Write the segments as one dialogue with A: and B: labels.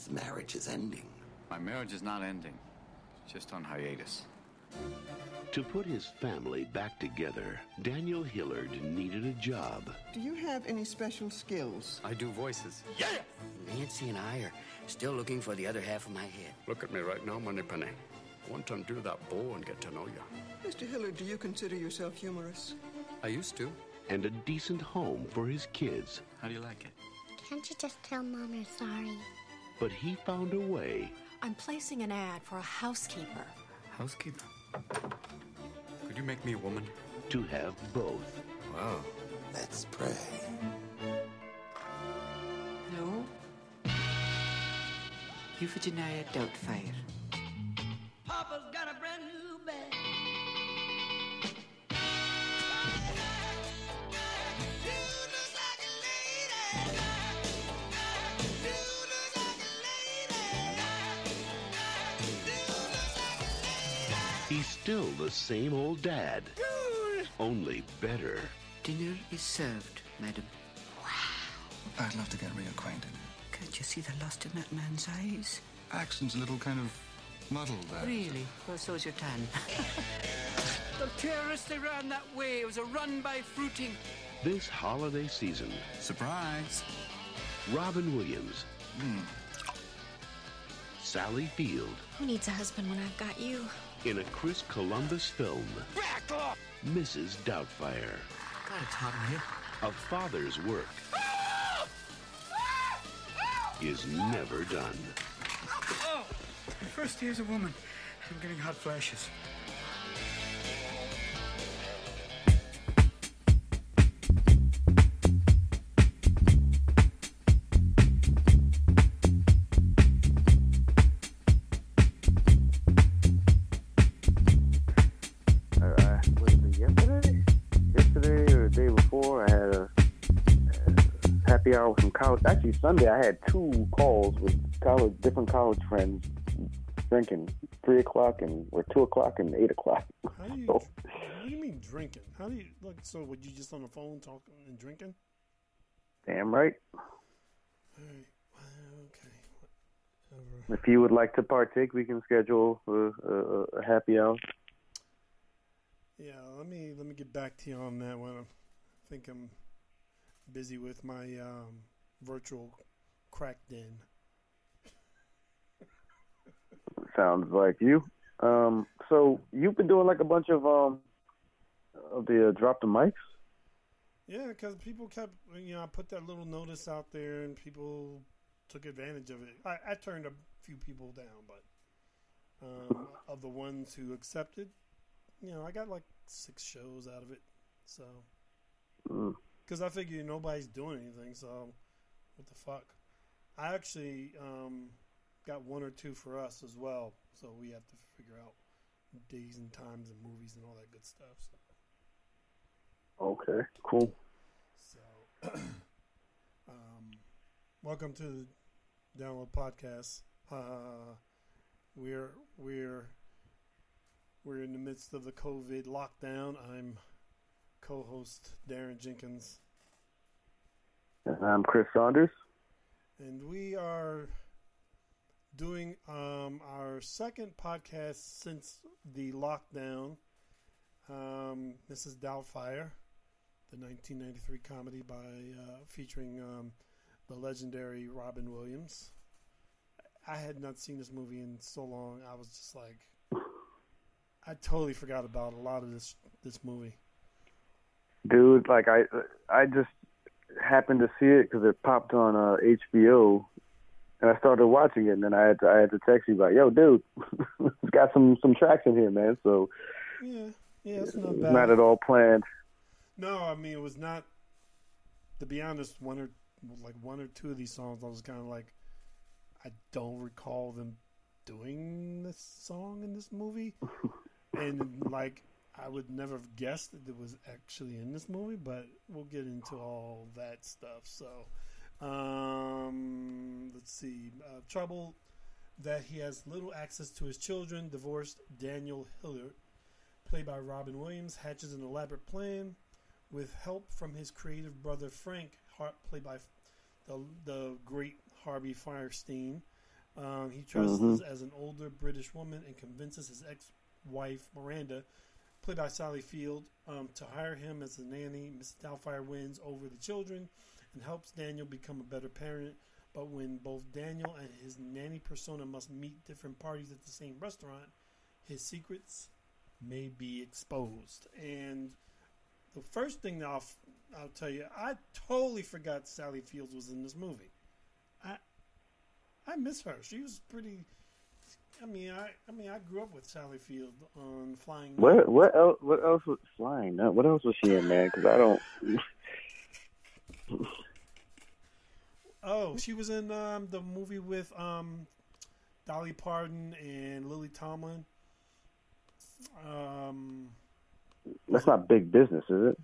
A: his marriage is ending.
B: My marriage is not ending, it's just on hiatus.
C: To put his family back together, Daniel Hillard needed a job.
D: Do you have any special skills?
B: I do voices. Yes!
E: Nancy and I are still looking for the other half of my head.
F: Look at me right now, Moneypenny. I want to undo that bow and get to know you.
D: Mr. Hillard, do you consider yourself humorous?
B: I used to.
C: And a decent home for his kids.
B: How do you like it?
G: Can't you just tell Mom you're sorry?
C: But he found a way
H: I'm placing an ad for a housekeeper.
B: Housekeeper. Could you make me a woman?
C: to have both.
B: Wow.
A: Let's pray.
I: No. Euphegenia Doubtfire.
C: Still the same old dad, only better.
I: Dinner is served, madam. Wow.
J: I'd love to get reacquainted.
I: Can't you see the lust in that man's eyes?
J: Accent's a little kind of muddled there.
I: Really? Well, so's your tan. the terrorists, they ran that way. It was a run by fruiting.
C: This holiday season,
J: Surprise!
C: Robin Williams, hmm. Sally Field,
G: Who needs a husband when I've got you?
C: In a Chris Columbus film, Mrs. Doubtfire.
I: God, it's hot in here.
C: A father's work is never done. Oh!
I: First year's a woman. I'm getting hot flashes.
K: A happy with some college. Actually, Sunday I had two calls with college, different college friends drinking. Three o'clock and or two o'clock and eight o'clock.
L: How do you?
K: So,
L: What do you mean drinking? How do you look? So, would you just on the phone talking and drinking?
K: damn right.
L: All right. Well, okay. Whatever.
K: If you would like to partake, we can schedule a, a, a happy hour.
L: Yeah. Let me let me get back to you on that one. I think I'm busy with my um, virtual crack den.
K: Sounds like you. Um, so you've been doing like a bunch of um of the uh, drop the mics.
L: Yeah, because people kept, you know, I put that little notice out there and people took advantage of it. I, I turned a few people down, but um, of the ones who accepted, you know, I got like six shows out of it. So,
K: Mm.
L: Because I figure nobody's doing anything, so what the fuck? I actually um, got one or two for us as well, so we have to figure out days and times and movies and all that good stuff. So.
K: Okay, cool.
L: So, um, welcome to the Download Podcast. Uh, we're we're we're in the midst of the COVID lockdown. I'm co-host Daron Jenkins,
K: And I'm Chris Saunders.
L: and we are doing um, our second podcast since the lockdown. Um, this is Doubtfire, the 1993 comedy by uh, featuring um, the legendary Robin Williams. I had not seen this movie in so long. I was just like, I totally forgot about a lot of this this movie.
K: Dude. Like I, I just happened to see it because it popped on uh, HBO, and I started watching it. And then I had to, I had to text you like, "Yo, dude, it's got some some traction here, man." So
L: Yeah, yeah, it's not
K: it's
L: bad.
K: not at all planned.
L: No, I mean it was not. To be honest, one or like one or two of these songs, I was kind of like, I don't recall them doing this song in this movie, and like I would never have guessed that it was actually in this movie. But we'll get into all that stuff. So, um, let's see. Uh, trouble that he has little access to his children. Divorced Daniel Hillard, played by Robin Williams, hatches an elaborate plan with help from his creative brother Frank, played by the, the great Harvey Fierstein, Um, he dresses
K: Mhm.
L: as an older British woman and convinces his ex-wife Miranda, played by Sally Field, um, to hire him as a nanny. Miss Doubtfire wins over the children and helps Daniel become a better parent. But when both Daniel and his nanny persona must meet different parties at the same restaurant, his secrets may be exposed. And the first thing I'll, I'll tell you, I totally forgot Sally Fields was in this movie. I I miss her. She was pretty. I mean, I I mean, I grew up with Sally Field on Flying.
K: What what else? What else was flying? What else was she in, man? Because I don't.
L: Oh, she was in um, the movie with um, Dolly Parton and Lily Tomlin. Um,
K: That's not big business, is it?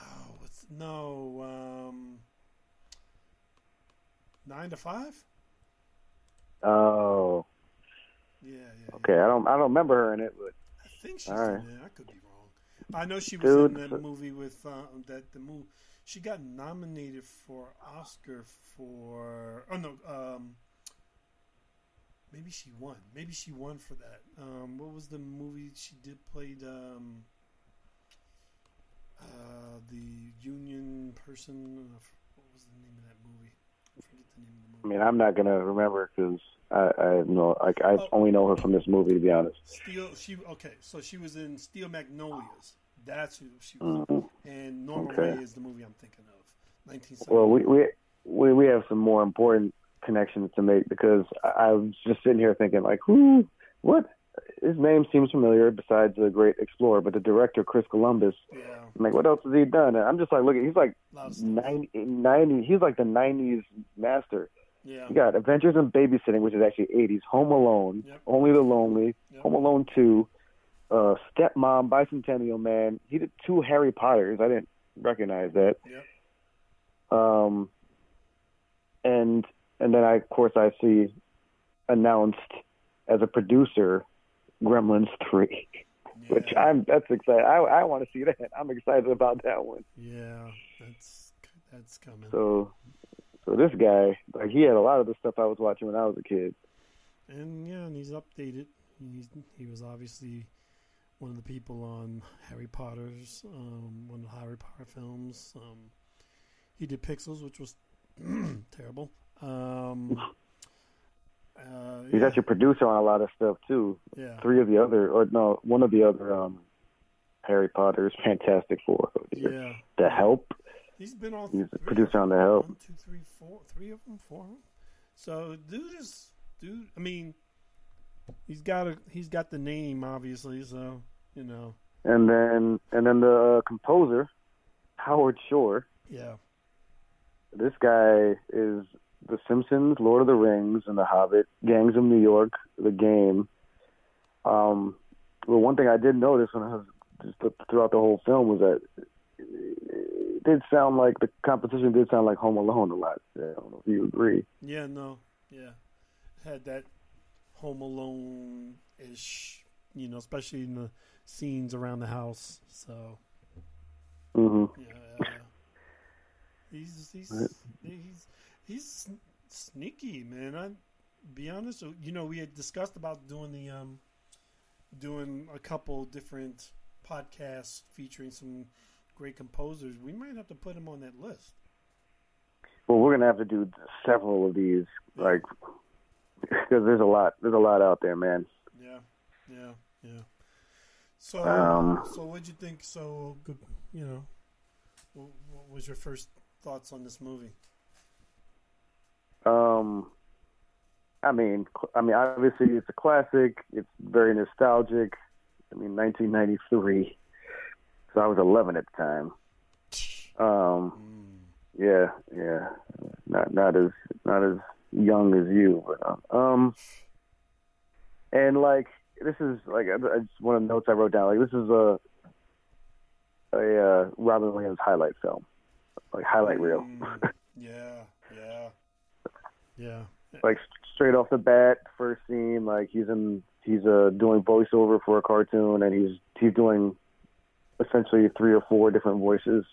L: oh, what's no um, nine to five?
K: Oh,
L: Yeah, yeah.
K: okay. I don't. I don't remember her in it, but
L: I think she's
K: right.
L: in there. I could be wrong. I know she was
K: Dude,
L: in that movie with uh, that the movie. She got nominated for Oscar for. Oh no, um, maybe she won. Maybe she won for that. Um, what was the movie she did played? Um, uh, the union person. Uh, what was the name of that movie? I forget the name of the
K: I
L: movie.
K: mean, I'm not gonna remember because I, I know, like, I
L: Oh.
K: only know her from this movie, to be honest.
L: Steel. She okay. So she was in Steel Magnolias. That's who she was.
K: Mhm.
L: And Norma
K: Okay.
L: Rae is the movie I'm thinking of. 1970.
K: Well, we we we we have some more important connections to make because I, I was just sitting here thinking, like, who, what? His name seems familiar besides the great explorer, but the director Chris Columbus.
L: Yeah.
K: I'm like, what else has he done? And I'm just like, looking. He's like
L: lot
K: 90, 90 He's like the '90s master.
L: Yeah.
K: You got Adventures in Babysitting, which is actually '80s. Home Alone,
L: Yep.
K: Only the Lonely,
L: Yep.
K: Home Alone Two, uh, Stepmom, Bicentennial Man. He did two Harry Potters. I didn't recognize that.
L: Yep.
K: Um, and and then I, of course, I see announced as a producer, Gremlins Three, which I'm that's excited. I I want to see that. I'm excited about that one.
L: Yeah, that's that's coming.
K: So, so this guy, like, he had a lot of the stuff I was watching when I was a kid.
L: and yeah, and he's updated. He's he was obviously one of the people on Harry Potter's um, one of the Harry Potter films. Um, he did Pixels, which was terrible. Um, uh,
K: He's
L: yeah,
K: actually producer on a lot of stuff too.
L: Yeah.
K: Three of the other, or no, one of the other um, Harry Potter's Fantastic Four.
L: Yeah.
K: The Help.
L: He's been on.
K: He's a
L: three
K: producer on The. Help.
L: One, two, three, four, three of them, four. of them. So dude is dude. I mean, he's got a he's got the name obviously. So you know,
K: And then, and then the uh, composer, Howard Shore.
L: yeah,
K: This guy is The Simpsons, Lord of the Rings, and The Hobbit, Gangs of New York, The Game. Um, well, one thing I did notice when I was just throughout the whole film was that it did sound like the composition did sound like Home Alone a lot. I don't know if you agree.
L: yeah, no, yeah, had that Home Alone ish. You know, especially in the scenes around the house. So
K: mm-hmm.
L: yeah, he's he's he's he's sneaky, man. I be honest. You know, we had discussed about doing the um doing a couple different podcasts featuring some great composers. We might have to put him on that list.
K: Well, we're gonna have to do several of these, like, because there's a lot. There's a lot out there, man.
L: Yeah, yeah, yeah. So,
K: Um,
L: so what'd you think? So good, you know. What was your first thoughts on this movie?
K: Um, I mean, I mean, obviously it's a classic. It's very nostalgic. I mean, 1993. So I was 11 at the time. Um, yeah, yeah, not not as not as young as you, but um, and like this is like I, just one of the notes I wrote down. Like this is a a uh, Robin Williams highlight film, like highlight reel.
L: Yeah, yeah, yeah.
K: like straight off the bat, first scene, like he's in he's uh doing voiceover for a cartoon, and he's he's doing essentially three or four different voices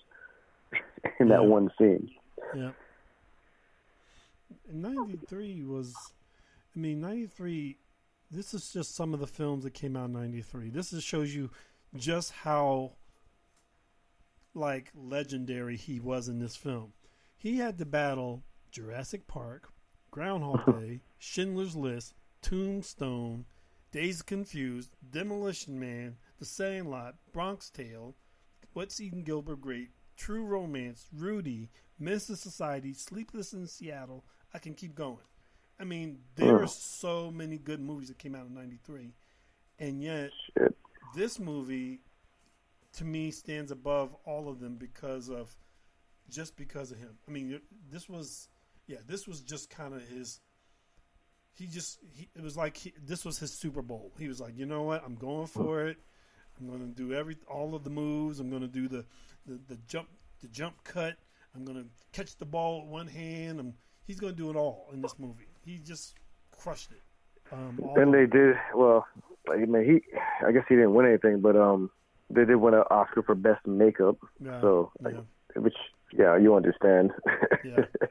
K: in that
L: Yeah.
K: one scene.
L: Yeah. '93 was, I mean, '93. This is just some of the films that came out in '93. This just shows you just how like legendary he was in this film. He had to battle Jurassic Park, Groundhog Day, Schindler's List, Tombstone, Dazed Confused, Demolition Man, The Sandlot, Bronx Tale, What's Eating Gilbert Grape, True Romance, Rudy, to Society, Sleepless in Seattle. I can keep going. I mean, there are so many good movies that came out in '93, and yet
K: Shit.
L: this movie, to me, stands above all of them because of just because of him. I mean, this was yeah, this was just kind of his. He just he, it was like he, this was his Super Bowl. He was like, you know what, I'm going for it. I'm going to do every all of the moves. I'm going to do the, the the jump the jump cut. I'm going to catch the ball with one hand. I'm, he's going to do it all in this movie. He just crushed it. Um,
K: And they did well. I mean, he. I guess he didn't win anything, but um, they did win an Oscar for best makeup.
L: Yeah,
K: so, like,
L: yeah.
K: which yeah, you understand.
L: Yeah.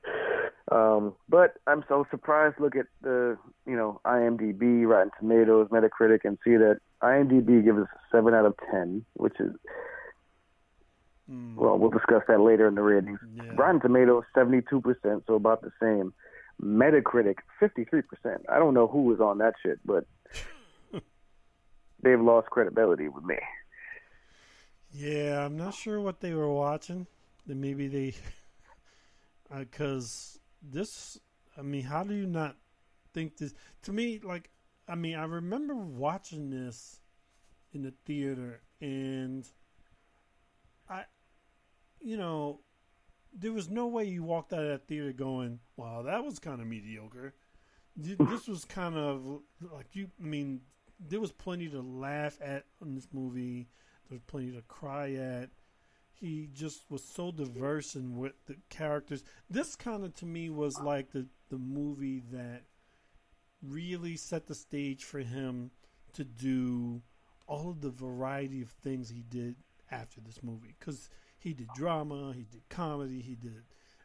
K: um, but I'm so surprised. Look at the you know IMDb, Rotten Tomatoes, Metacritic, and see that IMDb gives us a seven out of ten, which is well, we'll discuss that later in the ratings.
L: Yeah.
K: Rotten Tomatoes, seventy-two percent, so about the same. Metacritic, fifty-three percent. I don't know who was on that shit, but they've lost credibility with me.
L: Yeah, I'm not sure what they were watching. Then maybe they, because this. I mean, how do you not think this? To me, like, I mean, I remember watching this in the theater, and I, you know, there was no way you walked out of that theater going, "Wow, that was kind of mediocre." This was kind of like you. I mean, there was plenty to laugh at in this movie. There was plenty to cry at. He just was so diverse in what the characters. This kind of to me was like the the movie that really set the stage for him to do all of the variety of things he did after this movie because he did drama, he did comedy, he did.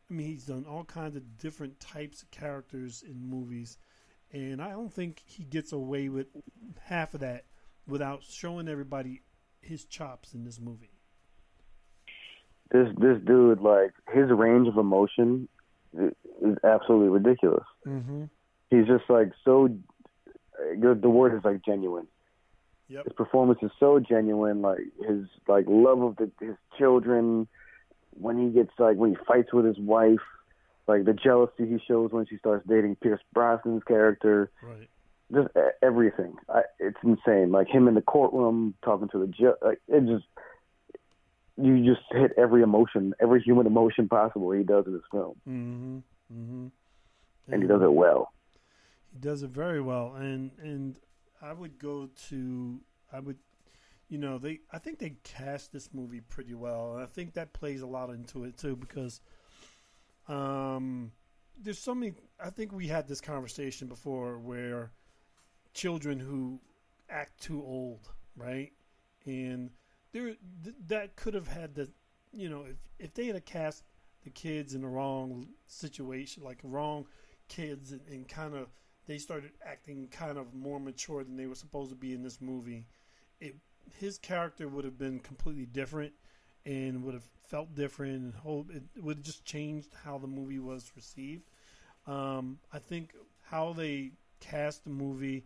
L: I mean, he's done all kinds of different types of characters in movies, and I don't think he gets away with half of that without showing everybody his chops in this movie.
K: This this dude, like his range of emotion, is absolutely ridiculous.
L: Mm-hmm.
K: He's just like so. The word is like genuine.
L: Yep.
K: His performance is so genuine. Like his like love of the, his children. When he gets like when he fights with his wife, like the jealousy he shows when she starts dating Pierce Brosnan's character.
L: Right.
K: Just everything. I, it's insane. Like him in the courtroom talking to the judge. Like it just. You just hit every emotion, every human emotion possible. He does in this film,
L: Mm-hmm. Mm-hmm.
K: and he does it well.
L: He does it very well, and and I would go to I would, you know, they I think they cast this movie pretty well, and I think that plays a lot into it too because, um, there's so many. I think we had this conversation before where children who act too old, right, and there th- that could have had the, you know, if if they had cast the kids in the wrong situation, like wrong kids, and, and kind of they started acting kind of more mature than they were supposed to be in this movie. It his character would have been completely different and would have felt different and it would have just changed how the movie was received. Um, I think how they cast the movie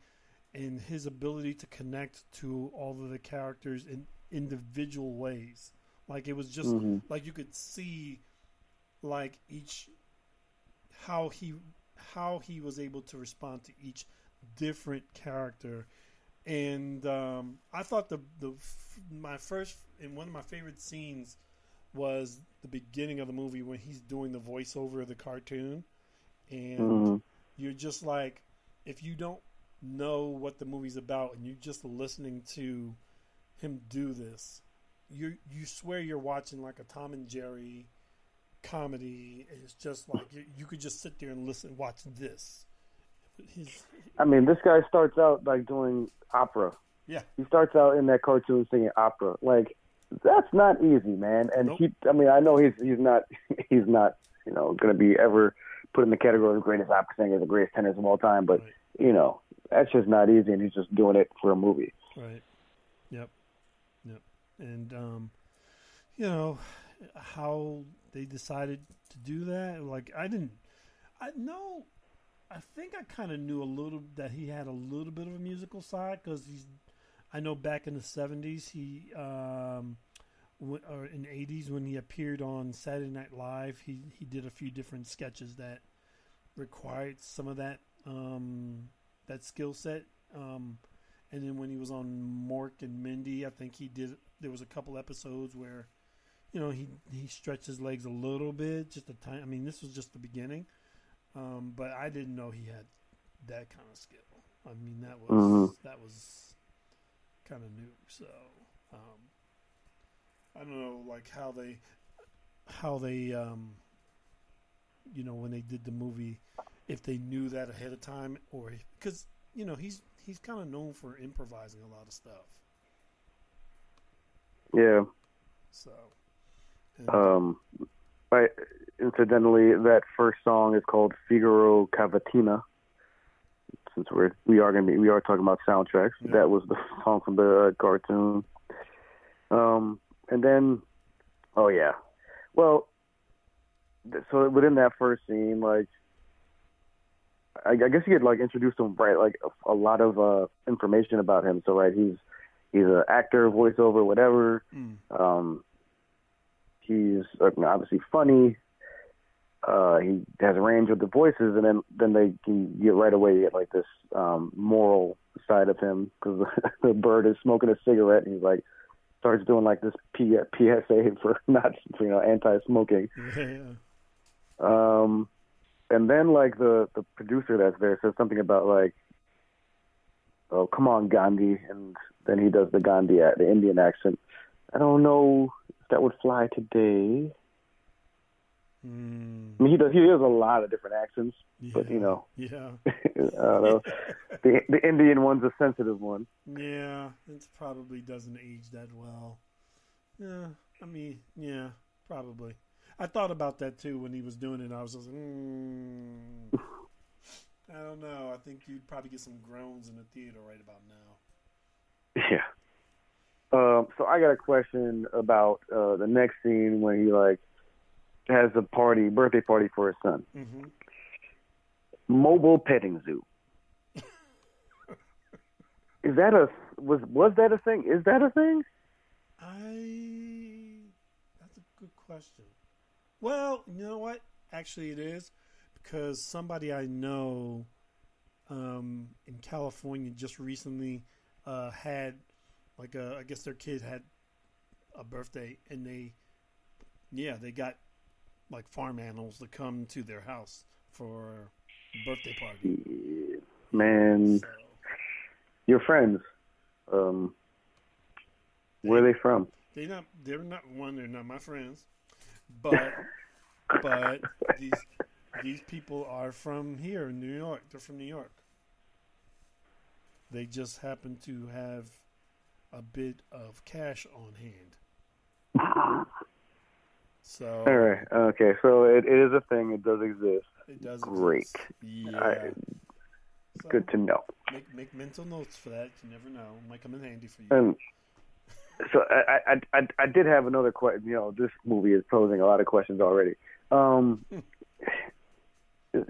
L: and his ability to connect to all of the characters in individual ways. Like it was just
K: Mhm.
L: like you could see like each how he how he was able to respond to each different character and um, I thought the the my first and one of my favorite scenes was the beginning of the movie when he's doing the voiceover of the cartoon and
K: Mhm.
L: you're just like if you don't know what the movie's about and you're just listening to him do this you you swear you're watching like a Tom and Jerry comedy and it's just like you, you could just sit there and listen watch this his,
K: I mean, this guy starts out like doing opera.
L: yeah
K: He starts out in that cartoon singing opera. Like that's not easy, man. And
L: Nope.
K: he, I mean, I know he's he's not he's not you know going to be ever put in the category of greatest opera singers, the greatest tenors of all time. But you know, that's just not easy, and he's just doing it for a movie.
L: Right. Yep. And um, you know how they decided to do that. Like I didn't. I know. I think I kind of knew a little that he had a little bit of a musical side because he's. I know back in the seventies he. Um, w- or in 80s when he appeared on Saturday Night Live, he, he did a few different sketches that required some of that um, that skill set. Um, and then when he was on Mork and Mindy, I think he did. There was a couple episodes where, you know, he he stretched his legs a little bit, just a time. I mean, this was just the beginning, um, but I didn't know he had that kind of skill. I mean, that was
K: Mhm.
L: that was kind of new. So um, I don't know, like how they how they um, you know when they did the movie, if they knew that ahead of time, or because you know he's he's kind of known for improvising a lot of stuff.
K: Yeah.
L: So
K: Um, I, incidentally, that first song is called Figaro Cavatina. Since we're we are gonna be we are talking about soundtracks, that was the song from the uh, cartoon. Um, and then, oh yeah, well, th- so within that first scene, like, I, I guess you had like introduced to him right, like a, a lot of uh information about him. So right, he's he's an actor, voiceover, whatever. Um, he's obviously funny. Uh, he has a range of the voices, and then then they can get right away get like this um, moral side of him because the bird is smoking a cigarette, and he's like starts doing like this P- PSA for not for, you know anti-smoking.
L: yeah,
K: Um, and then like the the producer that's there says something about like, oh come on Gandhi, and then he does the Gandhi the Indian accent. I don't know if that would fly today. I mean, he does. He does a lot of different accents, but you know,
L: yeah,
K: I don't know. the the Indian one's a sensitive one.
L: yeah, it probably doesn't age that well. Yeah, I mean, yeah, probably. I thought about that too when he was doing it. I was just, mm, I don't know. I think you'd probably get some groans in the theater right about now.
K: Yeah. Um, so I got a question about uh, the next scene when he like has a party, birthday party for his son.
L: Mm-hmm.
K: Mobile petting zoo. Is that a was was that a thing? Is that a thing?
L: I. That's a good question. Well, you know what? Actually, it is because somebody I know um, in California just recently uh, had, like, a, I guess their kid had a birthday, and they, yeah, they got like farm animals to come to their house for a birthday party.
K: Man, your friends. Um, where are they from?
L: They not they're not one. They're not my friends, but but these these people are from here in New York. They're from New York. They just happen to have a bit of cash on hand. So
K: All right. Okay. So it, it is a thing. It does exist.
L: It does
K: Great.
L: exist. Yeah.
K: I- good to know.
L: make make mental notes for that. You never know. Might come in handy for you.
K: And so I, I, I, I did have another question. You know, this movie is posing a lot of questions already. Um,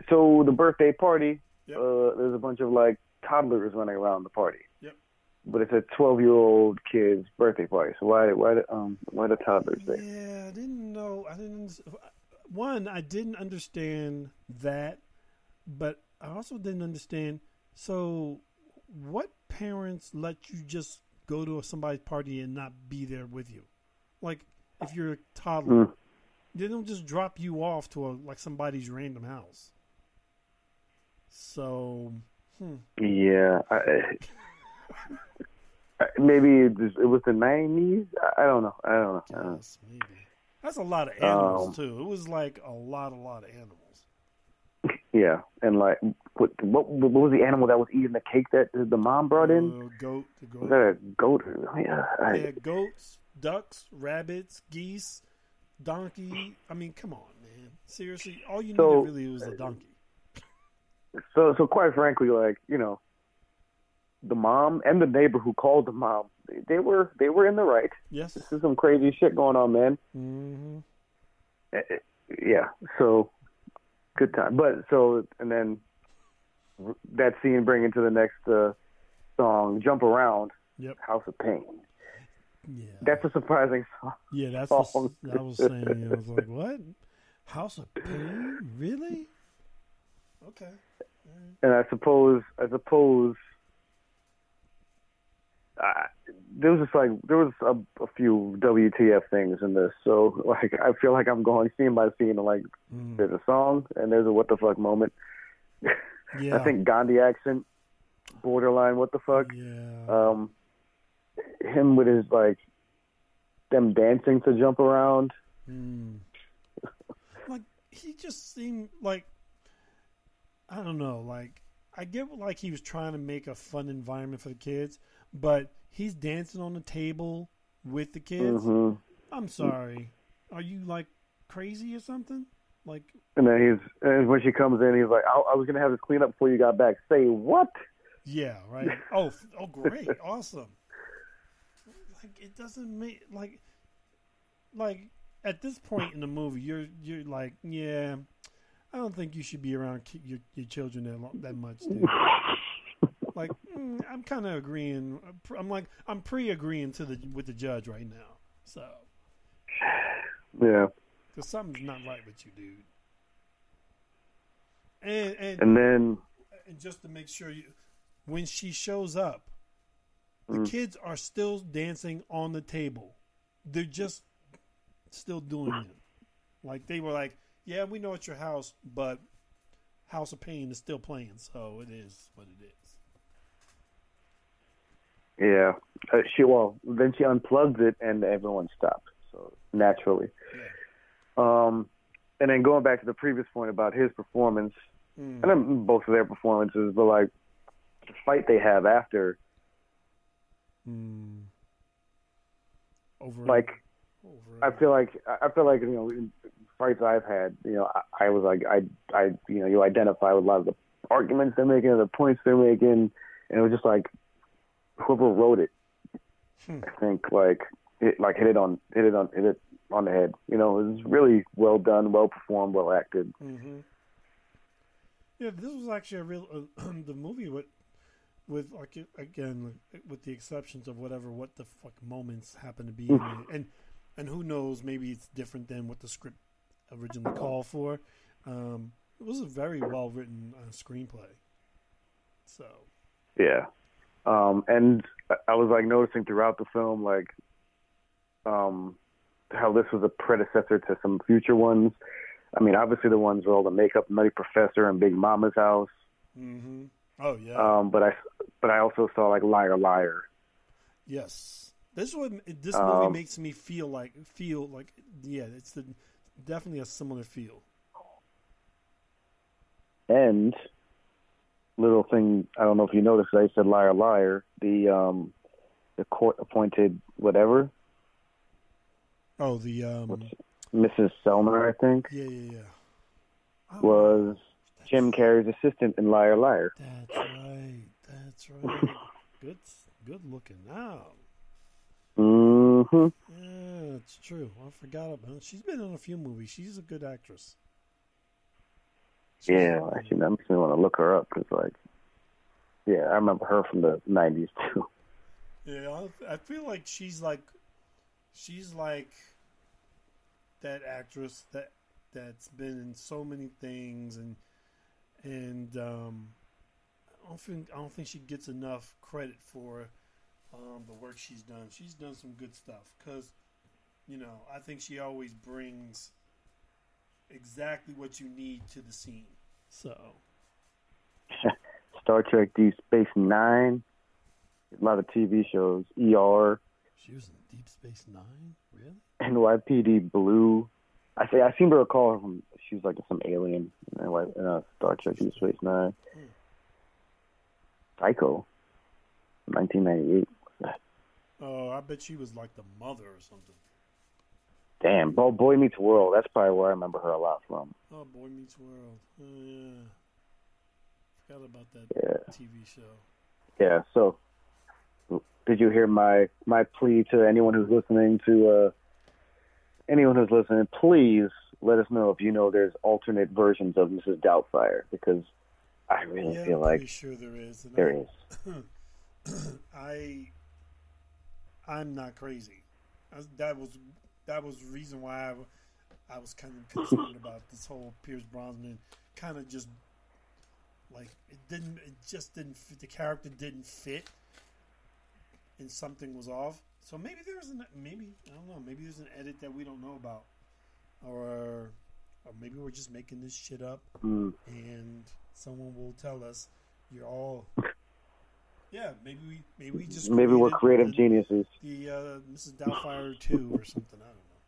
K: so the birthday party, uh, there's a bunch of like toddlers running around the party.
L: Yep.
K: But it's a 12 year old kid's birthday party. So why, why, the- um, why the toddlers there?
L: Yeah, I didn't know. I didn't. One, I didn't understand that, but I also didn't understand. So, what parents let you just go to somebody's party and not be there with you? Like, if you're a toddler,
K: Mm.
L: they don't just drop you off to a like somebody's random house. So, hmm.
K: Yeah. I, maybe it was, it was the 90s. I, I don't know. I don't know. I don't know.
L: that's a lot of animals
K: Um,
L: too. It was like a lot, a lot of animals.
K: Yeah, and like, what, what what was the animal that was eating the cake that the mom brought in?
L: Uh, goat, the goat.
K: Was that a goat? Oh, yeah, I,
L: had goats, ducks, rabbits, geese, donkey. I mean, come on, man. Seriously, all you
K: So-
L: needed really was a donkey.
K: So, so quite frankly, like you know, the mom and the neighbor who called the mom, they, they were they were in the right.
L: Yes.
K: This is some crazy shit going on, man.
L: Mm-hmm.
K: Eh, eh, Yeah. So, good time. But so, and then that scene bring into the next uh, song, "Jump Around."
L: Yep.
K: House of Pain.
L: Yeah.
K: That's a surprising song.
L: Yeah, that's what I was saying. I was like, what? House of Pain? Really? Okay.
K: and I suppose I suppose I, there was just like there was a, a few WTF things in this, so like I feel like I'm going scene by scene, and like
L: Mm.
K: there's a song and there's a what the fuck moment.
L: Yeah.
K: I think Gandhi accent, borderline what the fuck.
L: Yeah.
K: Um, him with his like them dancing to jump around.
L: Mm. like he just seemed like I don't know, like I get like he was trying to make a fun environment for the kids, but he's dancing on the table with the kids.
K: Mhm.
L: I'm sorry. Are you like crazy or something? Like
K: And then he's and when she comes in, he's like, I, "I was gonna have this clean up before you got back." Say what?
L: Yeah, right. Oh, oh, great, awesome. Like it doesn't make like like at this point in the movie, you're you're like, yeah, I don't think you should be around your your children that lo- that much, dude. like mm, I'm kind of agreeing. I'm like I'm pre-agreeing to the with the judge right now. So
K: Yeah.
L: because something's not right with you, dude. And and
K: And then
L: and just to make sure you, when she shows up, the
K: Mm.
L: kids are still dancing on the table. They're just still doing it. Like they were like, "Yeah, we know it's your house, but House of Pain is still playing, so it is what it is."
K: Yeah, uh, she well then she unplugged it and everyone stopped. So naturally, um, and then going back to the previous point about his performance,
L: Mm.
K: and then both of their performances, but like the fight they have after,
L: Mm. Over
K: like I feel like I feel like you know fights I've had, you know, I, I was like I I you know you identify with a lot of the arguments they're making, the points they're making, and it was just like whoever wrote it,
L: Hmm.
K: I think like it like hit it on hit it on hit it on the head. You know, it was really well done, well performed, well acted.
L: Mm-hmm. Yeah, this was actually a real uh, the movie with with like again with the exceptions of whatever what the fuck moments happen to be in it. and and who knows maybe it's different than what the script originally called for. Um, it was a very well written uh, screenplay. So
K: Yeah. Um, and I- was like noticing throughout the film, like, um, how this was a predecessor to some future ones. I mean, obviously the ones with all the makeup, Nutty Professor, and Big Mama's House.
L: hmm oh yeah
K: Um, but I, but I also saw like Liar Liar.
L: yes this one this movie
K: Um,
L: makes me feel like feel like yeah it's the, definitely a similar feel.
K: And little thing, I don't know if you noticed, I said Liar Liar. The um, the court appointed whatever
L: Oh the um
K: Mrs. Sellner, I think,
L: yeah yeah yeah.
K: was Jim Carrey's assistant in Liar Liar.
L: That's right. That's right. good, good looking out.
K: Hmm
L: Yeah, it's true. I forgot about. She's been in a few movies. She's a good actress.
K: Yeah, actually, that makes me want to look her up because, like, yeah, I remember her from the '90s too.
L: Yeah, I, I feel like she's like, she's like that actress that that's been in so many things and and um, I don't think I don't think she gets enough credit for um, the work she's done. She's done some good stuff because you know I think she always brings exactly what you need to the scene. So
K: Star Trek Deep Space Nine, a lot of TV shows, ER,
L: she was in Deep Space Nine, really?
K: NYPD Blue. I say I seem to recall her from she was like some alien in, NY, in uh, Star Trek Deep Space Nine. Psycho, 1998.
L: Oh, I bet she was like the mother or something.
K: Damn, Bo Boy Meets World. That's probably where I remember her a lot from.
L: Oh, Boy Meets World. Oh, yeah. Forgot about that
K: Yeah.
L: TV show.
K: Yeah. So, did you hear my my plea to anyone who's listening to uh, anyone who's listening? Please let us know if you know there's alternate versions of Mrs. Doubtfire because I really
L: yeah,
K: feel
L: I'm
K: like
L: sure there is. and
K: there
L: I-
K: is.
L: I I'm not crazy. I, that was that was the reason why I, I was kind of concerned about this whole Pierce Brosnan kind of just like it didn't it just didn't fit, the character didn't fit and something was off. So maybe there was an maybe I don't know maybe there's an edit that we don't know about or or maybe we're just making this shit up
K: Mm.
L: and someone will tell us you're all yeah maybe we maybe we just
K: Maybe we're creative
L: the,
K: geniuses.
L: the uh, Mrs. Doubtfire two or something I don't know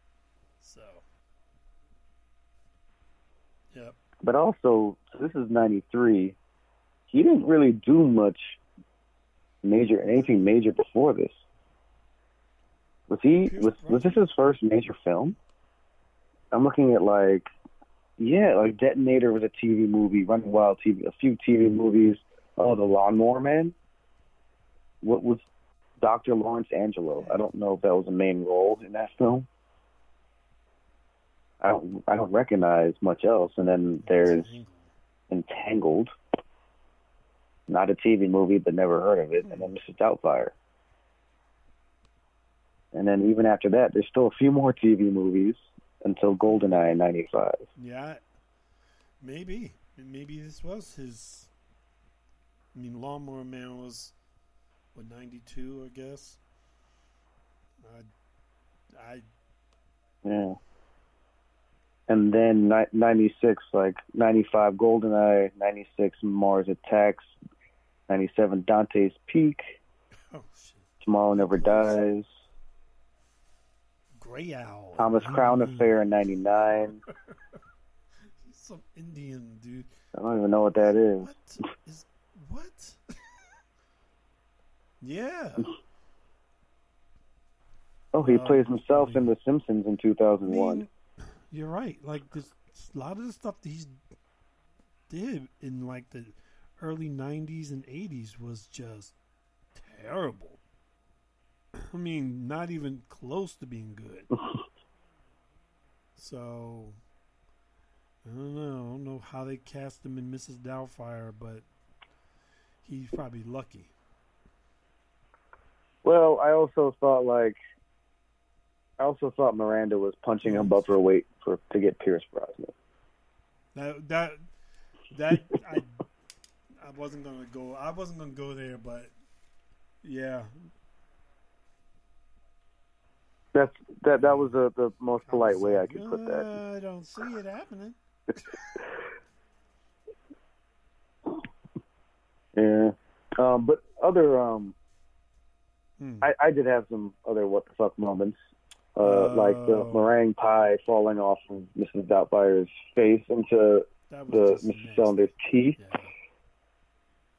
L: so yep
K: But also, so this is '93. He didn't really do much major anything major before this. Was he was was this his first major film? I'm looking at like yeah, like Detonator was a TV movie, Running Wild TV, a few TV movies. Oh, The Lawnmower Man. What was Dr. Lawrence Angelo? I don't know if that was a main role in that film. I don't I don't recognize much else. And then there's Entangled. Not a TV movie, but never heard of it. And then Mrs. Doubtfire. And then even after that, there's still a few more TV movies until GoldenEye in '95.
L: yeah maybe maybe this was his I mean Lawnmower Man was what 92 I guess I I
K: Yeah. And then ni- 96, like 95 GoldenEye, 96 Mars Attacks, 97 Dante's Peak,
L: oh shit.
K: Tomorrow Never Dies,
L: Grey Owl
K: Thomas Crown mm-hmm. Affair in 99.
L: some Indian dude
K: I don't even know what that is.
L: is what yeah
K: Oh, he
L: Uh,
K: plays himself in The Simpsons in 2001.
L: mean, you're right. Like this, a lot of the stuff that he did in like the early '90s and '80s was just terrible. I mean, not even close to being good. so I don't know. I don't know how they cast him in Mrs. Doubtfire, but he's probably lucky.
K: Well, I also thought like I also thought Miranda was punching above her weight for to get Pierce Brosnan.
L: That that that I I wasn't gonna go. I wasn't gonna go there, but yeah,
K: That's that that was the the most polite way I could put that.
L: I don't see it happening.
K: Yeah. Um, but other um,
L: Hmm.
K: I I did have some other what the fuck moments. Uh, like the
L: Oh.
K: meringue pie falling off of Mrs. Doubtfire's face into the Mrs. Sellner's teeth.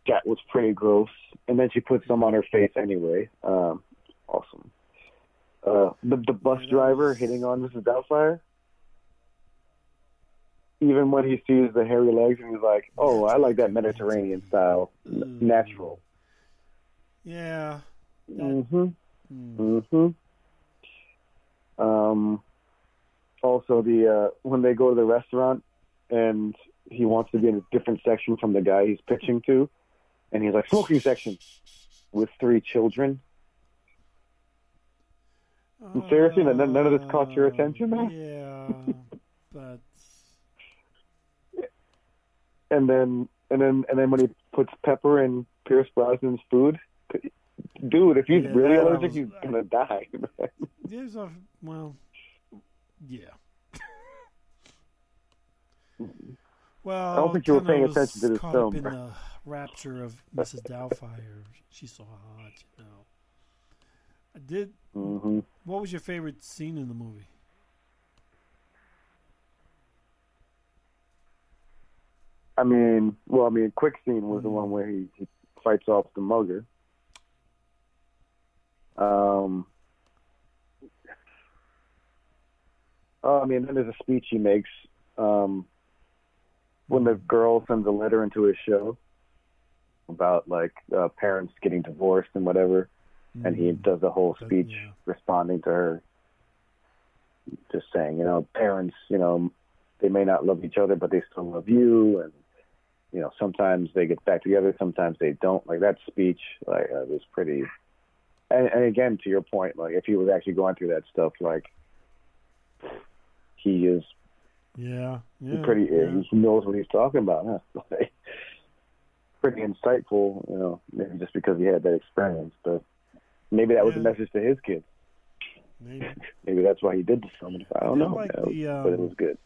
K: That was pretty gross. And then she put some on her face anyway. Um, awesome. Uh, the the bus driver hitting on Mrs. Doubtfire. Even when he sees the hairy legs, and he's like, "Oh, I like that Mediterranean style, N- natural."
L: Yeah.
K: Mm-hmm. Mm-hmm. Um. Also, the uh, when they go to the restaurant, and he wants to be in a different section from the guy he's pitching to, and he's like, "Smoking section," with three children. Seriously, none, none of this caught your attention, man.
L: Yeah, but
K: And then, and then, and then when he puts pepper in Pierce Brosnan's food, dude, if he's
L: Yeah,
K: really allergic,
L: was-
K: he's gonna die.
L: there's a well, yeah. Well,
K: I don't think you were paying attention to this
L: caught
K: film.
L: Up in the rapture of Mrs. Doubtfire, she's so hot, you know. I did.
K: Mhm.
L: What was your favorite scene in the movie?
K: I mean, well, I mean, quick scene was the one where he, he fights off the mugger. Um, Oh, I mean, then there's a speech he makes um, when the girl sends a letter into his show about like uh, parents getting divorced and whatever, and he does a whole speech responding to her, just saying, you know, parents, you know, they may not love each other, but they still love you, and you know, sometimes they get back together, sometimes they don't. Like that speech, like uh, was pretty. And, and again, to your point, like if he was actually going through that stuff, like he is
L: Yeah, yeah.
K: pretty.
L: yeah.
K: He knows what he's talking about. Huh? Like, pretty insightful, you know. Maybe just because he had that experience, but maybe that was a message to his kids.
L: Maybe.
K: Maybe that's why he did the film. I don't
L: I
K: know,
L: like the,
K: but it
L: um,
K: was good.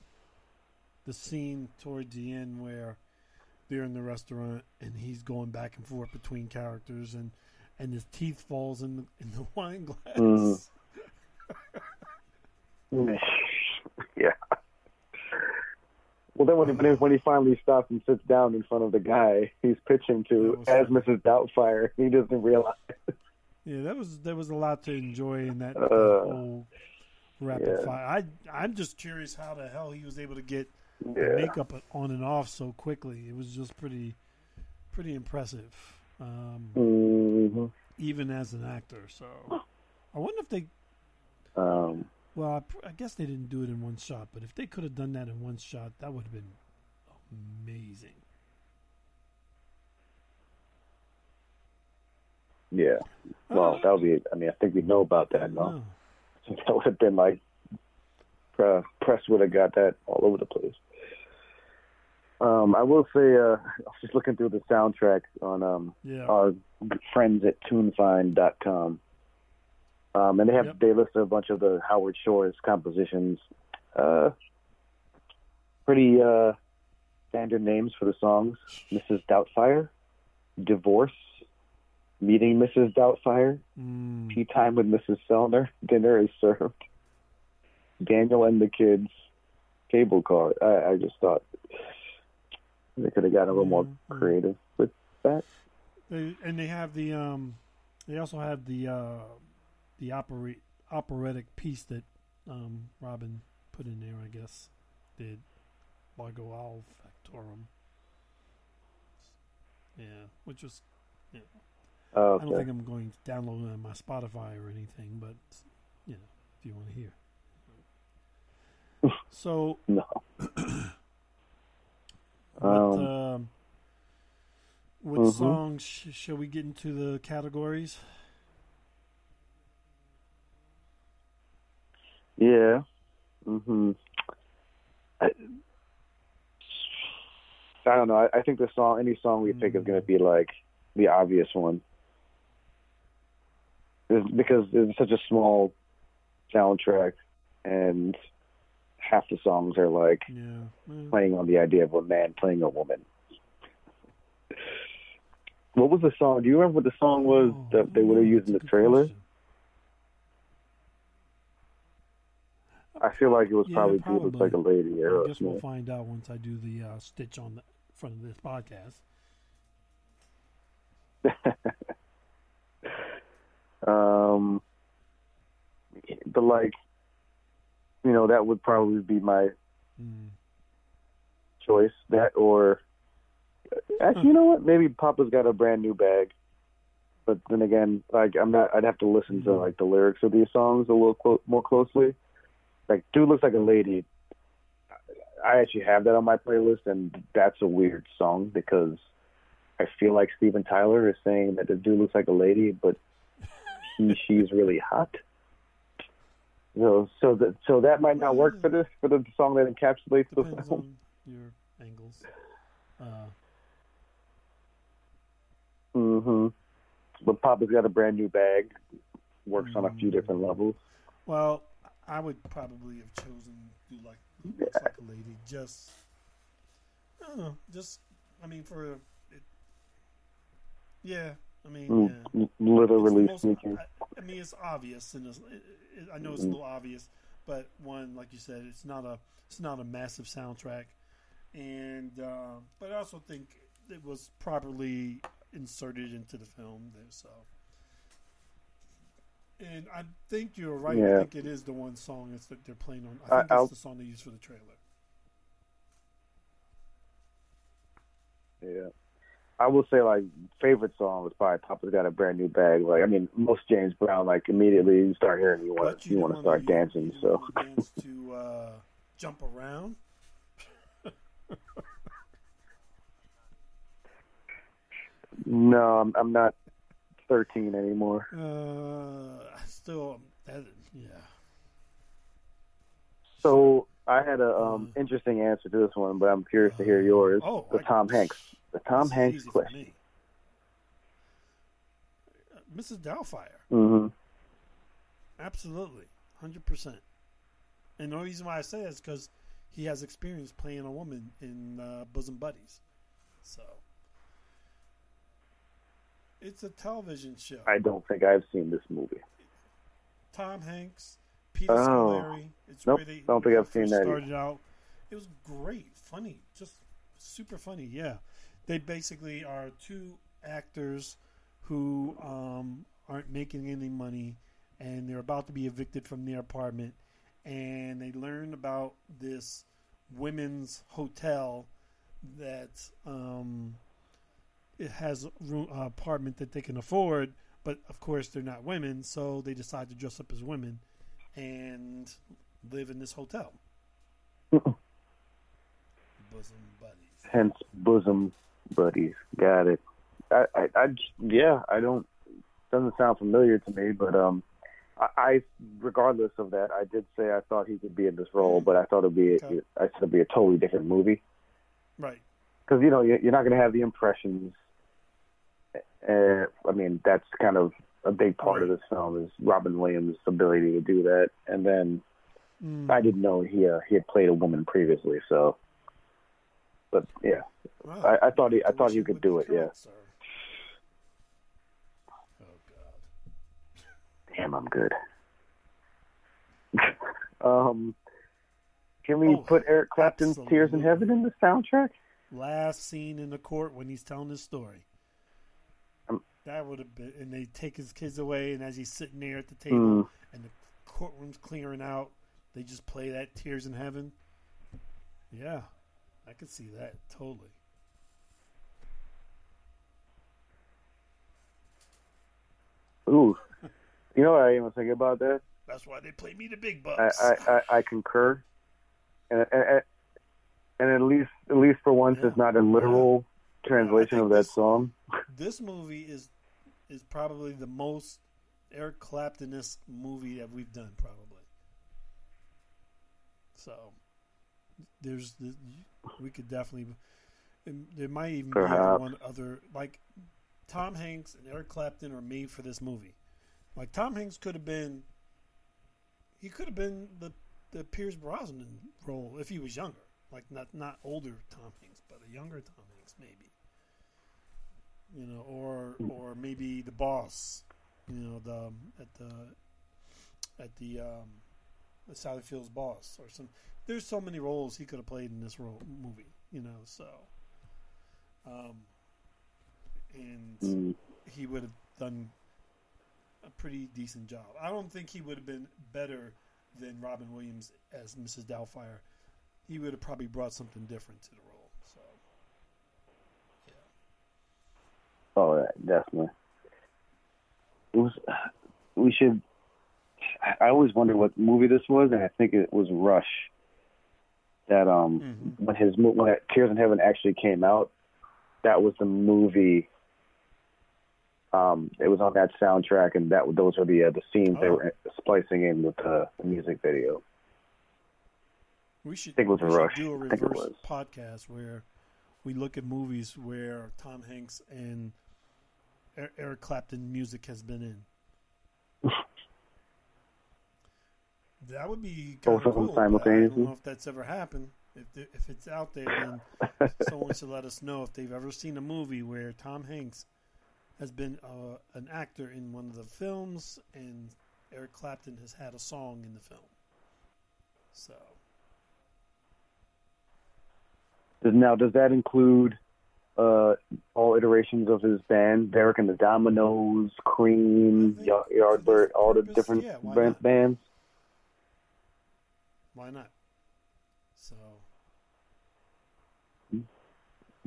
L: the scene towards the end where they're in the restaurant and he's going back and forth between characters and and his teeth falls in the in the wine glass.
K: Mhm. yeah. Well, then when he, when he- finally stops and sits down in front of the guy he's pitching to as Mrs. Doubtfire, he doesn't realize.
L: Yeah, that was there was a lot to enjoy in that, that
K: Uh,
L: whole rapid
K: yeah.
L: fire. I I'm just curious how the hell he was able to get the
K: Yeah.
L: makeup on and off so quickly. It was just pretty pretty impressive. Um,
K: hmm
L: even as an actor. So I wonder if they
K: Um,
L: Well, I, I guess they didn't do it in one shot, but if they could have done that in one shot, that would have been amazing.
K: yeah. Well, that would be. I mean, I think we know about that. No, that would have been like uh, press would have got that all over the place. Um, I will say, uh, I was just looking through the soundtrack on um,
L: Yeah.
K: our friends at TuneFind.com, um, and they have they list a bunch of the Howard Shore's compositions. Uh, pretty uh, standard names for the songs: Mrs. Doubtfire, Divorce, Meeting Mrs. Doubtfire,
L: Mm.
K: Tea Time with Mrs. Sellner, Dinner is Served, Daniel and the Kids, Cable Car. I, I just thought they could have gotten a little more creative with that.
L: They, and they have the um, they also have the uh, the opera, operatic piece that um, Robin put in there. I guess did Largo Al Factotum. Yeah, which was yeah.
K: Oh,
L: I don't think I'm going to download it on my Spotify or anything, but you know, if you want to hear. So
K: no.
L: what,
K: Um,
L: um, what
K: mhm.
L: songs sh- shall we get into the categories?
K: Yeah. hmm I, I don't know. I, I think the song, any song we pick, is going to be like the obvious one, It's because it's such a small soundtrack, and half the songs are like
L: Yeah. well,
K: playing on the idea of a man playing a woman. What was the song? Do you remember what the song was that they would have used in the trailer? I feel like it was
L: Yeah,
K: probably "Dude Looks Like a Lady"
L: I guess we'll find out once I do the uh, stitch on the front of this podcast.
K: Um, but like, you know, that would probably be my
L: Hmm.
K: choice. That or actually, you know what? Maybe Papa's got a brand new bag. But then again, like I'm not. I'd have to listen to like the lyrics of these songs a little clo- more closely. Like, dude looks like a lady. I actually have that on my playlist, and that's a weird song because I feel like Steven Tyler is saying that the dude looks like a lady, but he she's really hot. You know, so that so that might not work for this for the song that encapsulates the
L: Depends
K: film.
L: on your angles. Uh,
K: hmm But Papa's got a brand new bag. Works on a few different levels.
L: well, I would probably have chosen do like looks like a lady. Just I don't know. Just I mean for it. Yeah, I mean
K: Mm,
L: yeah.
K: Literally speaking.
L: I, I mean, it's obvious, and it's, it, it, I know it's a little obvious, but one, like you said, it's not a it's not a massive soundtrack, and uh, but I also think it was properly inserted into the film. There, so, And I think you're right.
K: Yeah.
L: I think it is the one song that's that they're playing on. I
K: I-
L: think
K: I'll-
L: that's the song they used for the trailer.
K: Yeah. I will say like favorite song was probably Papa's Got a Brand New Bag. Like I mean most James Brown like immediately you start hearing you want to
L: you
K: you want to start dancing. So
L: wanna uh, jump around.
K: no, I'm I'm not 13 anymore.
L: Uh, I still, that, yeah.
K: So I had a um, interesting answer to this one, but I'm curious to hear yours.
L: Oh,
K: the
L: I-
K: Tom Hanks, the Tom
L: This
K: Hanks question.
L: me. Uh, Mrs. Doubtfire.
K: hmm
L: Absolutely, hundred percent. And the only reason why I say that is because he has experience playing a woman in uh, Bosom Buddies. So it's a television show.
K: I don't think I've seen this movie.
L: Tom Hanks, Peter
K: Oh.
L: Scolari. It's
K: Nope,
L: they
K: don't think I've seen that either.
L: Started out. It was great, funny, just super funny. Yeah, they basically are two actors who um, aren't making any money, and they're about to be evicted from their apartment, and they learn about this women's hotel that um, it has a room, uh, apartment that they can afford, but of course they're not women, so they decide to dress up as women and live in this hotel. Bosom buddies.
K: Hence, bosom buddies. Got it. I, I, I yeah, I don't. Doesn't sound familiar to me, but um, I, I, regardless of that, I did say I thought he could be in this role, but I thought it'd be,
L: Okay.
K: I said it'd be a totally different movie
L: Right.
K: because you know you- you're not going to have the impressions. Uh, I mean, that's kind of a big part of this film is Robin Williams' ability to do that, and then
L: Mm.
K: I didn't know he uh, he had played a woman previously, so. But yeah,
L: Wow.
K: I, I thought he I thought he could do
L: be
K: it. Yeah.
L: sir. Oh God.
K: Damn, I'm good. um, can we
L: Oh,
K: put Eric Clapton's "Tears in. Heaven" in the soundtrack?
L: Last scene in the court when he's telling his story.
K: Um,
L: that would have been, and they take his kids away, and as he's sitting there at the table,
K: Mm.
L: and the courtroom's clearing out, they just play that "Tears in Heaven." Yeah, I could see that totally.
K: Ooh, you know what I even think about that?
L: That's why they play me the big
K: I
L: bucks.
K: I, I, I concur, and, and and at least at least for once,
L: Yeah.
K: it's not a literal translation of that
L: this-
K: song.
L: this movie is is probably the most Eric Claptonist movie that we've done, probably. So there's the, we could definitely there might even be one other like Tom Hanks and Eric Clapton are made for this movie. Like Tom Hanks could have been he could have been the the Pierce Brosnan role if he was younger. Like not not older Tom Hanks, but a younger Tom Hanks maybe you know, or or maybe the boss, you know, the at the at the um, the Sally Fields boss, or some. There's so many roles he could have played in this role movie, you know. So, um, and
K: Mm.
L: he would have done a pretty decent job. I don't think he would have been better than Robin Williams as Mrs. Doubtfire. He would have probably brought something different to the role. So.
K: Oh, yeah, definitely. It was. We should. I always wonder what movie this was, and I think it was Rush. That um,
L: Mm-hmm.
K: when his when Tears in Heaven actually came out, that was the movie. Um, it was on that soundtrack, and that those were the uh, the scenes they
L: Oh.
K: were splicing in with the, music video.
L: We should,
K: think it was
L: we
K: a
L: should
K: Rush.
L: do a
K: I think it
L: reverse podcast where we look at movies where Tom Hanks and Er- Eric Clapton music has been in. that would be kind
K: Both of them
L: cool, but I don't know if that's ever happened. If the, if it's out there, then someone should let us know if they've ever seen a movie where Tom Hanks has been uh, an actor in one of the films and Eric Clapton has had a song in the film. So.
K: Now, does that include uh, all iterations of his band, Derek and the Dominos, Cream, Yardbird, all the different
L: yeah,
K: bands.
L: Why not? So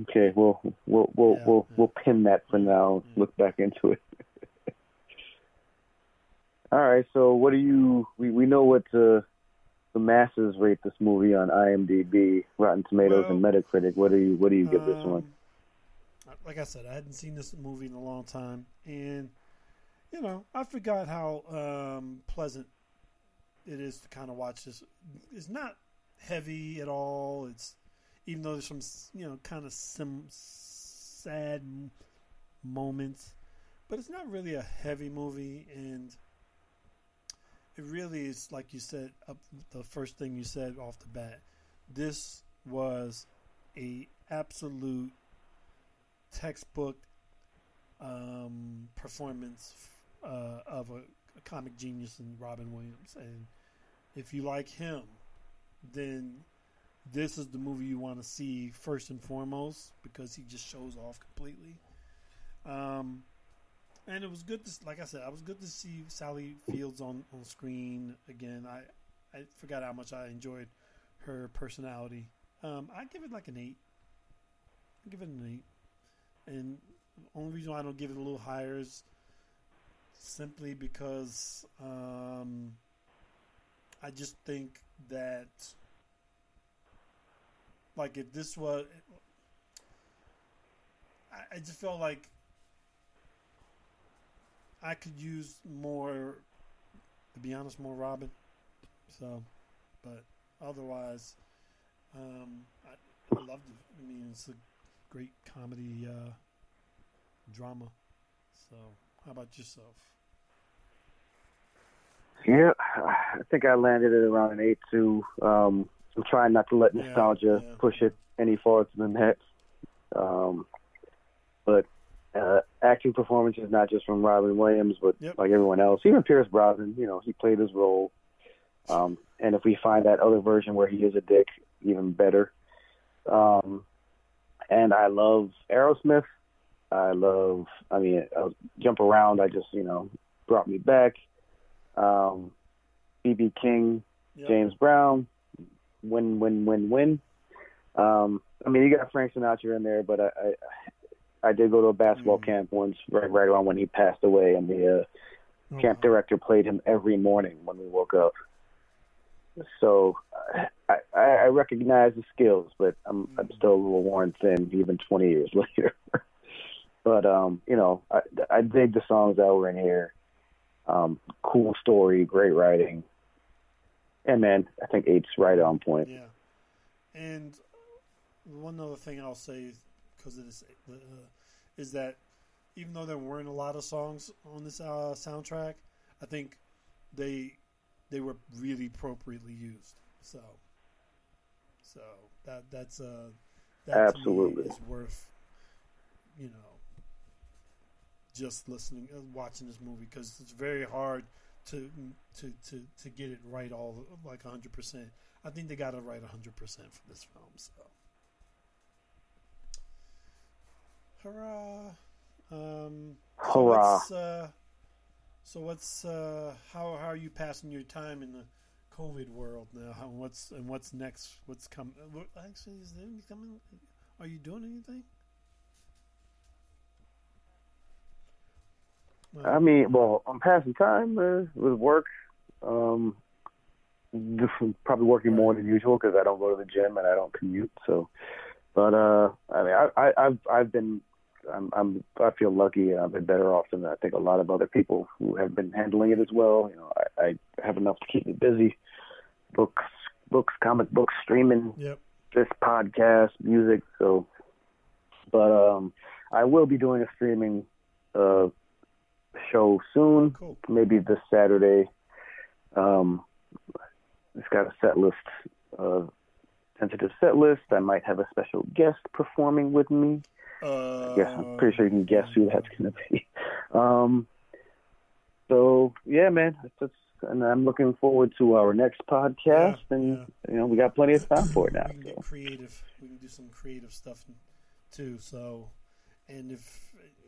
K: Okay, we'll we'll we'll
L: Yeah,
K: we'll,
L: yeah.
K: we'll pin that for now. Look back into it. All right. So, what do you? We we know what uh, the masses rate this movie on IMDb, Rotten Tomatoes, and Metacritic. What do you What do you give this one?
L: Um, like I said, I hadn't seen this movie in a long time, and you know, I forgot how um, pleasant it is to kind of watch this. It's not heavy at all. It's even though there's some you know kind of some sad moments, but it's not really a heavy movie, and it really is like you said up the first thing you said off the bat. This was a absolute textbook um, performance uh, of a, a comic genius in Robin Williams, and if you like him, then this is the movie you want to see first and foremost because he just shows off completely. Um, and it was good to, like I said, I was good to see Sally Fields on, on screen again. I I forgot how much I enjoyed her personality. Um, I give it like an eight. I give it an eight, and the only reason why I don't give it a little higher is simply because um, I just think that, like, if this was, I, I just felt like I could use more, to be honest, more Robin. So, but otherwise, um, I, I loved it. I mean, it's a great comedy uh, drama. So, how about yourself?
K: Yeah, I think I landed at around an eight two. Um, I'm trying not to let
L: Yeah,
K: nostalgia
L: yeah.
K: push it any farther than that. Um, but uh, acting performances, not just from Robin Williams, but
L: Yep.
K: like everyone else, even Pierce Brosnan. You know, he played his role. Um, and if we find that other version where he is a dick, even better. Um, and I love Aerosmith. I love. I mean, uh, jump around. I just you know brought me back. Um, BB King,
L: Yep.
K: James Brown, win, win, win, win. Um, I mean, you got Frank Sinatra in there, but I, I, I did go to a basketball camp once, right, right around when he passed away, and the uh, camp director played him every morning when we woke up. So I, I, I recognize the skills, but I'm, I'm still a little worn thin, even 20 years later. But um, you know, I, I dig the songs that were in here. Um, cool story, great writing, and man, I think eight's right on point.
L: Yeah. And one other thing I'll say, because it is, uh, is that even though there weren't a lot of songs on this uh, soundtrack, I think they they were really appropriately used. So, so that that's uh that
K: Absolutely.
L: is worth you know just listening, uh, watching this movie because it's very hard to to to to get it right all like hundred percent. I think they got it right hundred percent for this film. So, hurrah! Um, so what's, uh, so what's uh, how how are you passing your time in the COVID world now? How, what's and what's next? What's coming? Actually, is there anything coming? Are you doing anything?
K: I mean, well, I'm passing time uh, with work. Um, just probably working more than usual because I don't go to the gym and I don't commute. So, but uh, I mean, I, I, I've I've been, I'm, I'm I feel lucky. I've been better off than I think a lot of other people who have been handling it as well. You know, I, I have enough to keep me busy. Books, books, comic books, streaming,
L: Yep.
K: this podcast, music. So, but um, I will be doing a streaming uh show soon,
L: Cool.
K: maybe this Saturday. Um, it's got a set list, uh, tentative set list. I might have a special guest performing with me.
L: Uh,
K: Yes, I'm pretty sure you can guess who that's going to be. Um, so yeah, man, that's, and I'm looking forward to our next podcast, and you know we got plenty of time for it now.
L: we can get creative. We can do some creative stuff too. So, and if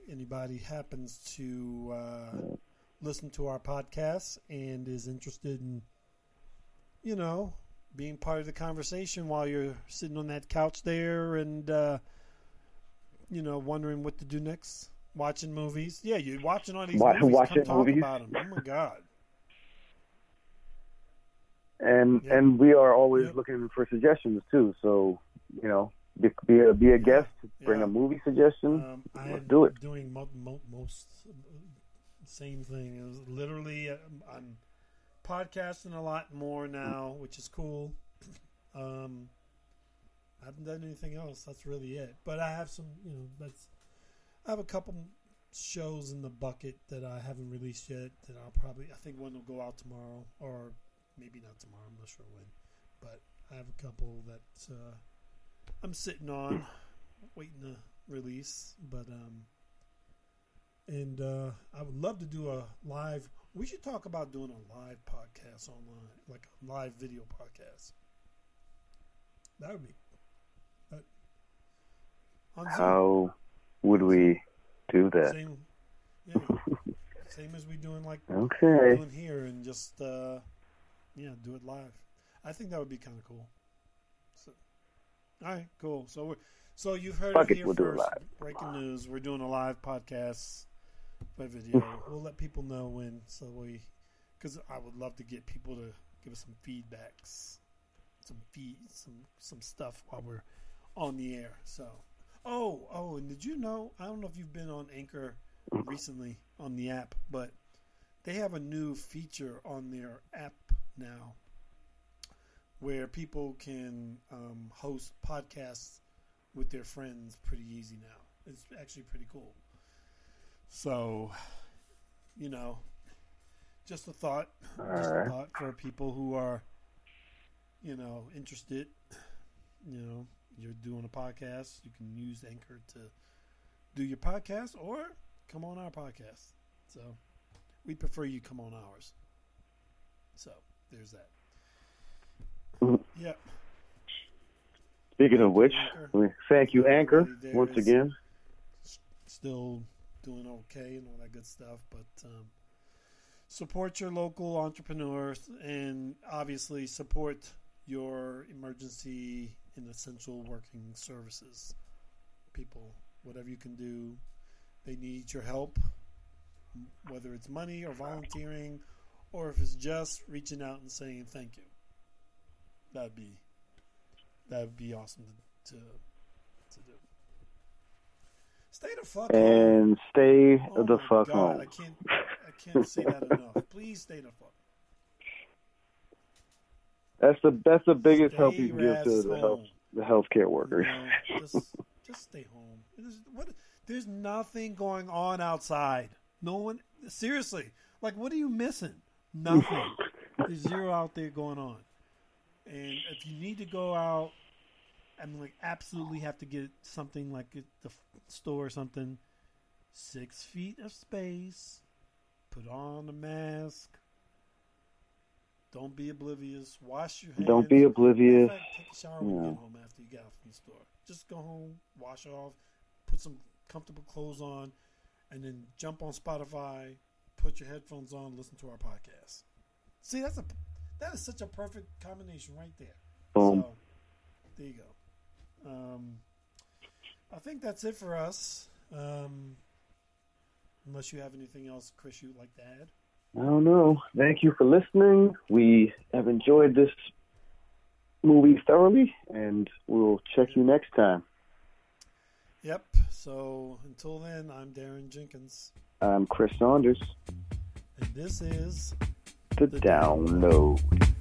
L: anybody happens to uh, listen to our podcast and is interested in, you know, being part of the conversation while you're sitting on that couch there and, uh, you know, wondering what to do next, watching movies. Yeah, you're watching all these
K: Watch-
L: movies.
K: watching
L: Come talk
K: movies.
L: about them. Oh my god.
K: and
L: Yeah.
K: and we are always looking for suggestions too. So you know, be, be a be a guest, bring
L: Yeah.
K: a movie suggestion.
L: Um, I
K: Let's
L: am
K: do it.
L: doing mo- mo- most same thing. It was literally uh, I'm podcasting a lot more now, which is cool. Um, I haven't done anything else. That's really it. But I have some, you know, that's I have a couple shows in the bucket that I haven't released yet. That I'll probably I think one will go out tomorrow or maybe not tomorrow. I'm not sure when, but I have a couple that uh, I'm sitting on, waiting to release. But um, and uh, I would love to do a live. We should talk about doing a live podcast online, like a live video podcast. That would be. But on Zoom.
K: How would we do that?
L: Same, yeah, same as we doing like
K: Okay.
L: doing here, and just uh, yeah, do it live. I think that would be kind of cool. All right, cool. So we're so you've heard
K: Fuck
L: it
K: we'll
L: first. Breaking news: We're doing a live podcast by video. we'll let people know when, so we because I would love to get people to give us some feedbacks, some feed, some some stuff while we're on the air. So, oh, oh, and did you know? I don't know if you've been on Anchor mm. recently on the app, but they have a new feature on their app now where people can um, host podcasts with their friends pretty easy now. It's actually pretty cool. So, you know, just a thought, just a thought for people who are, you know, interested. You know, you're doing a podcast, you can use Anchor to do your podcast or come on our podcast. So, we prefer you come on ours. So, there's that. Yep.
K: Speaking of which, thank you, Anchor, once again.
L: still doing okay and all that good stuff. But um, support your local entrepreneurs and obviously support your emergency and essential working services. People, whatever you can do, they need your help, whether it's money or volunteering, or if it's just reaching out and saying thank you. That'd be that'd be awesome to to, to do. Stay the fuck home.
K: And stay
L: Oh
K: the fuck
L: God,
K: home.
L: I can't, I can't say that enough. Please stay the fuck.
K: That's the that's the biggest help you can give to the health
L: home.
K: the healthcare workers.
L: No, just, just stay home. There's, what, there's nothing going on outside. No one, seriously. Like, what are you missing? Nothing. There's zero out there going on. And if you need to go out, I mean, like, absolutely have to get something like at the store or something. Six feet of space. Put on a mask. Don't be oblivious. Wash your hands.
K: Don't be oblivious.
L: Matter of fact, take a shower when you get home after you get out from the store. Just go home, wash it off, put some comfortable clothes on, and then jump on Spotify, put your headphones on, listen to our podcast. See, that's a that is such a perfect combination right there.
K: Boom.
L: So, there you go. Um, I think that's it for us. Um, unless you have anything else, Chris, you'd like to add?
K: I don't know. Thank you for listening. We have enjoyed this movie thoroughly, and we'll check you next time.
L: Yep. So until then, I'm Daron Jenkins,
K: I'm Chris Saunders.
L: and this is
K: The Download.